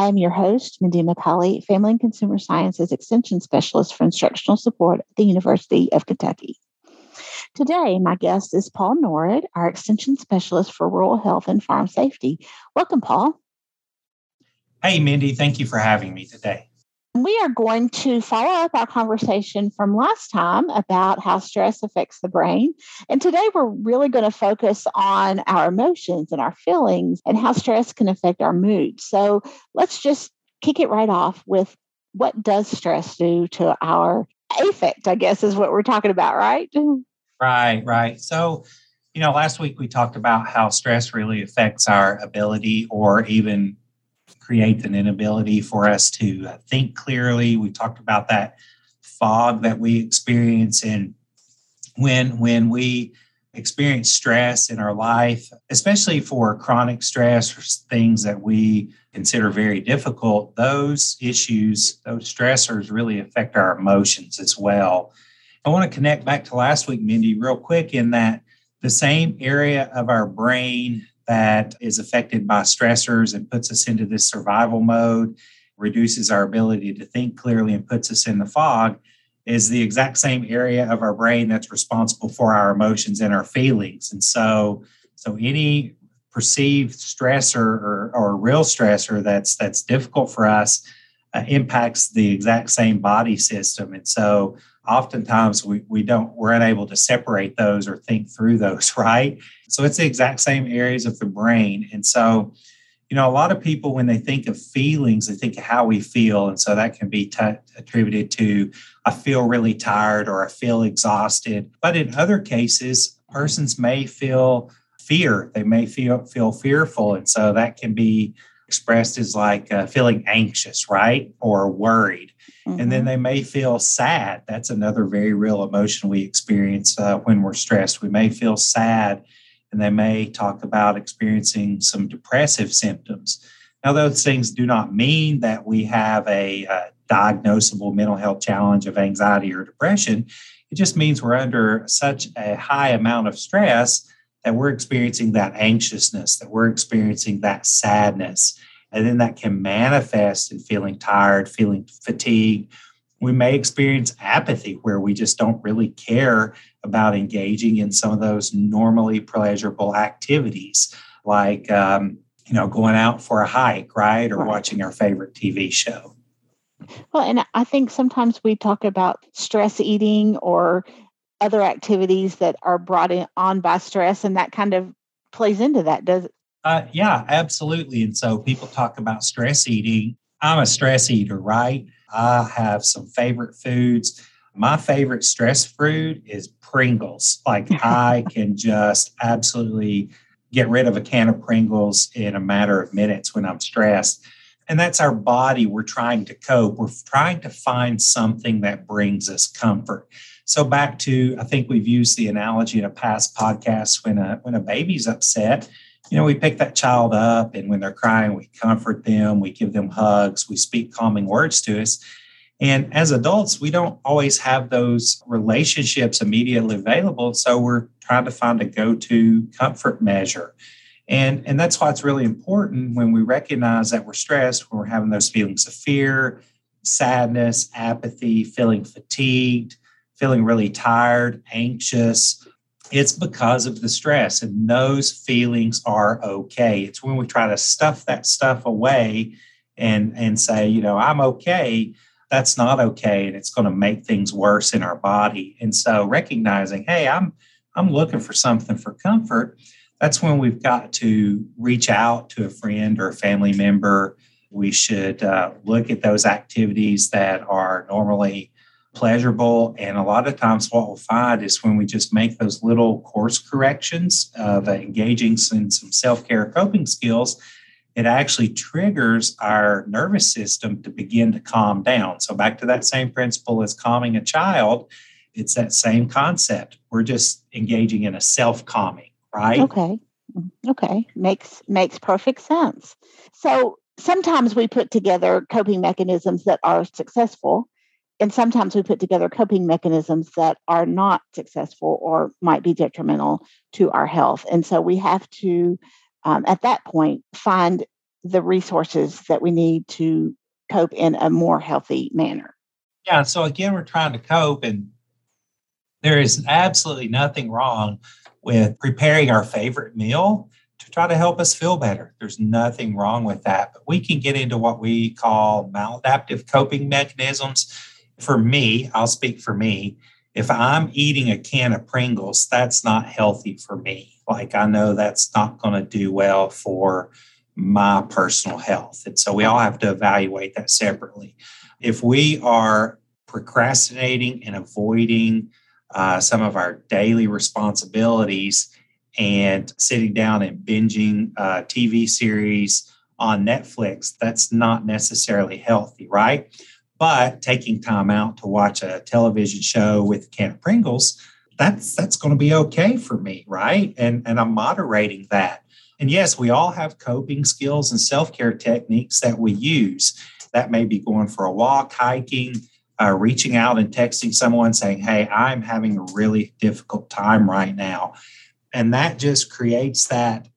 I am your host, Mindy McCulley, Family and Consumer Sciences Extension Specialist for Instructional Support at the University of Kentucky. Today, my guest is Paul Norrod, our Extension Specialist for Rural Health and Farm Safety. Welcome, Paul. Hey, Mindy, thank you for having me today. We are going to follow up our conversation from last time about how stress affects the brain. And today we're really going to focus on our emotions and our feelings and how stress can affect our mood. So let's just kick it right off with what does stress do to our affect, I guess, is what we're talking about, right? Right, right. So, you know, last week we talked about how stress really affects our ability or even create an inability for us to uh, think clearly. We talked about that fog that we experience and when when we experience stress in our life, especially for chronic stress or things that we consider very difficult, those issues, those stressors really affect our emotions as well. I want to connect back to last week, Mindy, real quick, in that the same area of our brain that is affected by stressors and puts us into this survival mode, reduces our ability to think clearly, and puts us in the fog is the exact same area of our brain that's responsible for our emotions and our feelings. And so, so any perceived stressor or, or real stressor that's that's difficult for us uh, impacts the exact same body system. And so oftentimes we, we don't we're unable to separate those or think through those right? So it's the exact same areas of the brain. And so you know a lot of people when they think of feelings they think of how we feel. And so that can be t- attributed to i feel really tired or i feel exhausted. But in other cases persons may feel fear. They may feel feel fearful. And so that can be expressed as like uh, feeling anxious right or worried Mm-hmm. And then mm-hmm. they may feel sad. That's another very real emotion we experience uh, when we're stressed. We may feel sad and they may talk about experiencing some depressive symptoms. Now, those things do not mean that we have a, a diagnosable mental health challenge of anxiety or depression. It just means we're under such a high amount of stress that we're experiencing that anxiousness, that we're experiencing that sadness. And then that can manifest in feeling tired, feeling fatigued. We may experience apathy where we just don't really care about engaging in some of those normally pleasurable activities, like um, you know going out for a hike, right, or right. watching our favorite TV show. Well, and I think sometimes we talk about stress eating or other activities that are brought in on by stress, and that kind of plays into that, does uh, yeah, absolutely. And so people talk about stress eating. I'm a stress eater, right? I have some favorite foods. My favorite stress food is Pringles. Like I can just absolutely get rid of a can of Pringles in a matter of minutes when I'm stressed. And that's our body. We're trying to cope. We're trying to find something that brings us comfort. So back to, I think we've used the analogy in a past podcast when a when a baby's upset, you know, we pick that child up and when they're crying, we comfort them, we give them hugs, we speak calming words to us. And as adults, we don't always have those relationships immediately available. So we're trying to find a go to comfort measure. And, and that's why it's really important when we recognize that we're stressed, when we're having those feelings of fear, sadness, apathy, feeling fatigued, feeling really tired, anxious, it's because of the stress and those feelings are okay. It's when we try to stuff that stuff away and and say you know i'm okay that's not okay and it's going to make things worse in our body. And so recognizing hey i'm i'm looking for something for comfort that's when we've got to reach out to a friend or a family member. We should uh, look at those activities that are normally pleasurable. And a lot of times, what we'll find is when we just make those little course corrections of uh, engaging in some self care coping skills, it actually triggers our nervous system to begin to calm down. So, back to that same principle as calming a child, it's that same concept. We're just engaging in a self calming, right? Okay. Mm-hmm. Okay. Makes makes perfect sense. So sometimes we put together coping mechanisms that are successful and sometimes we put together coping mechanisms that are not successful or might be detrimental to our health and so we have to um, at that point find the resources that we need to cope in a more healthy manner yeah so again we're trying to cope and there is absolutely nothing wrong with preparing our favorite meal to try to help us feel better. There's nothing wrong with that. But we can get into what we call maladaptive coping mechanisms. For me, I'll speak for me. If I'm eating a can of Pringles, that's not healthy for me. Like I know that's not going to do well for my personal health. And so we all have to evaluate that separately. If we are procrastinating and avoiding uh, some of our daily responsibilities and sitting down and binging uh, TV series on Netflix, that's not necessarily healthy, right? But taking time out to watch a television show with a can of Pringles, that's that's going to be okay for me, right? And and I'm moderating that. And yes, we all have coping skills and self-care techniques that we use. That may be going for a walk, hiking, uh, reaching out and texting someone saying, Hey, I'm having a really difficult time right now. And that just creates that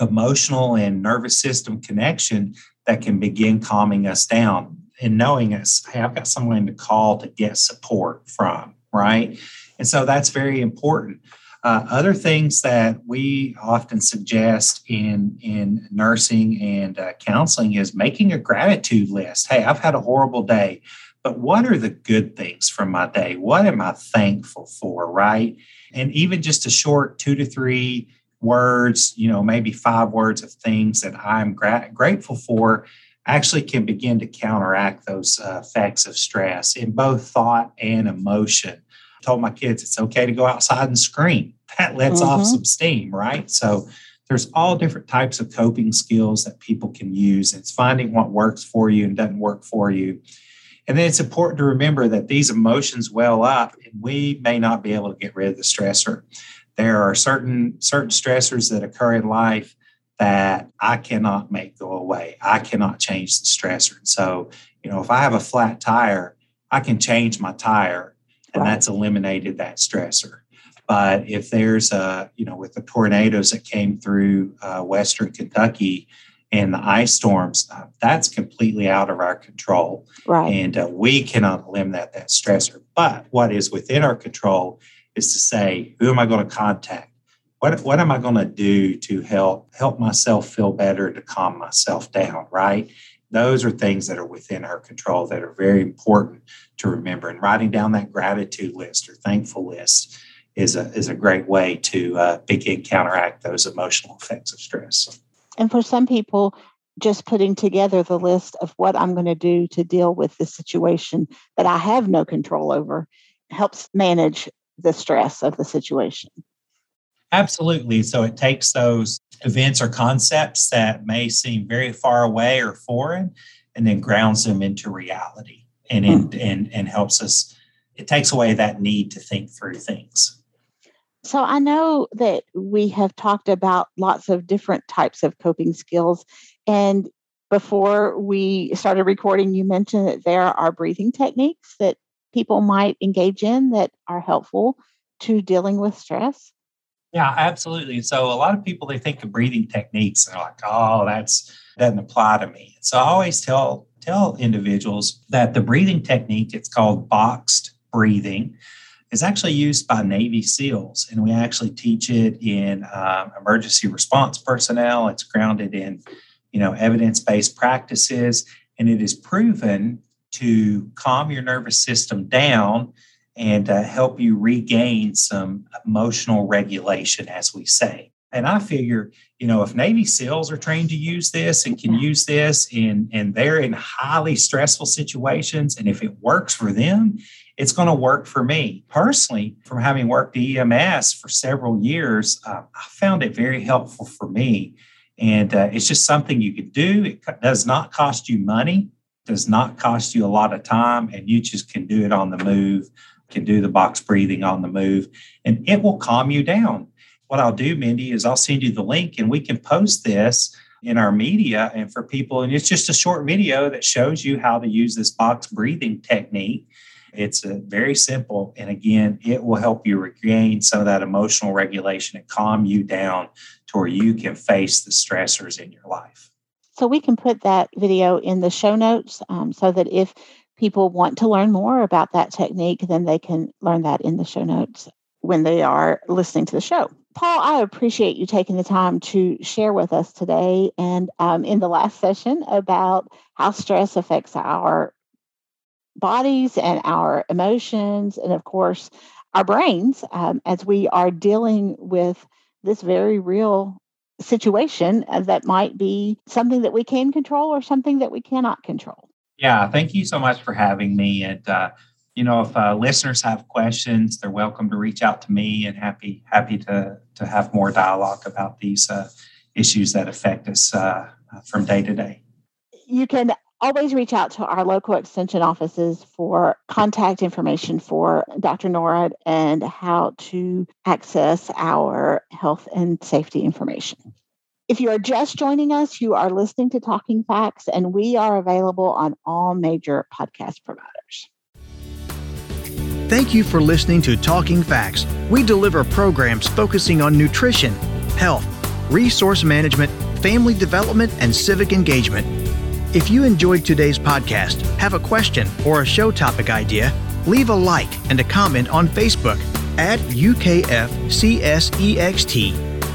emotional and nervous system connection that can begin calming us down and knowing us, hey, I've got someone to call to get support from, right? And so that's very important. Uh, other things that we often suggest in in nursing and uh, counseling is making a gratitude list. Hey, I've had a horrible day but what are the good things from my day? What am I thankful for, right? And even just a short two to three words, you know, maybe five words of things that I'm gra- grateful for actually can begin to counteract those uh, effects of stress in both thought and emotion. I told my kids it's okay to go outside and scream. That lets mm-hmm. off some steam, right? So there's all different types of coping skills that people can use. It's finding what works for you and doesn't work for you and then it's important to remember that these emotions well up and we may not be able to get rid of the stressor. There are certain certain stressors that occur in life that I cannot make go away. I cannot change the stressor. So, you know, if I have a flat tire, I can change my tire and right. that's eliminated that stressor. But if there's a, you know, with the tornadoes that came through uh, Western Kentucky, and the ice storms, uh, that's completely out of our control. Right. And uh, we cannot eliminate that stressor. But what is within our control is to say, who am I going to contact? What, what am I going to do to help help myself feel better, to calm myself down, right? Those are things that are within our control that are very important to remember. And writing down that gratitude list or thankful list is a, is a great way to uh, begin counteract those emotional effects of stress. And for some people, just putting together the list of what I'm going to do to deal with this situation that I have no control over helps manage the stress of the situation. Absolutely. So it takes those events or concepts that may seem very far away or foreign and then grounds them into reality and, mm-hmm. and, and helps us, it takes away that need to think through things. So I know that we have talked about lots of different types of coping skills. And before we started recording, you mentioned that there are breathing techniques that people might engage in that are helpful to dealing with stress. Yeah, absolutely. So a lot of people they think of breathing techniques and they're like, oh, that's doesn't apply to me. So I always tell tell individuals that the breathing technique, it's called boxed breathing is actually used by Navy SEALs, and we actually teach it in um, emergency response personnel. It's grounded in, you know, evidence-based practices, and it is proven to calm your nervous system down and uh, help you regain some emotional regulation, as we say. And I figure, you know, if Navy SEALs are trained to use this and can use this in and they're in highly stressful situations, and if it works for them, it's going to work for me. Personally, from having worked EMS for several years, uh, I found it very helpful for me And uh, it's just something you can do. It does not cost you money, does not cost you a lot of time, and you just can do it on the move, can do the box breathing on the move, and it will calm you down. What I'll do, Mindy, is I'll send you the link and we can post this in our media and for people. And it's just a short video that shows you how to use this box breathing technique. It's a very simple. And again, it will help you regain some of that emotional regulation and calm you down to where you can face the stressors in your life. So we can put that video in the show notes um, so that if people want to learn more about that technique, then they can learn that in the show notes when they are listening to the show. Paul, I appreciate you taking the time to share with us today and um, in the last session about how stress affects our bodies and our emotions, and of course, our brains um, as we are dealing with this very real situation uh, that might be something that we can control or something that we cannot control. Yeah, thank you so much for having me. And uh, you know, if uh, listeners have questions, they're welcome to reach out to me, and happy happy to to have more dialogue about these uh, issues that affect us uh, from day to day. You can always reach out to our local extension offices for contact information for Dr. Norrod and how to access our health and safety information. If you are just joining us, you are listening to Talking Facts, and we are available on all major podcast providers. Thank you for listening to Talking Facts. We deliver programs focusing on nutrition, health, resource management, family development, and civic engagement. If you enjoyed today's podcast, have a question or a show topic idea, leave a like and a comment on Facebook at UKFCSEXT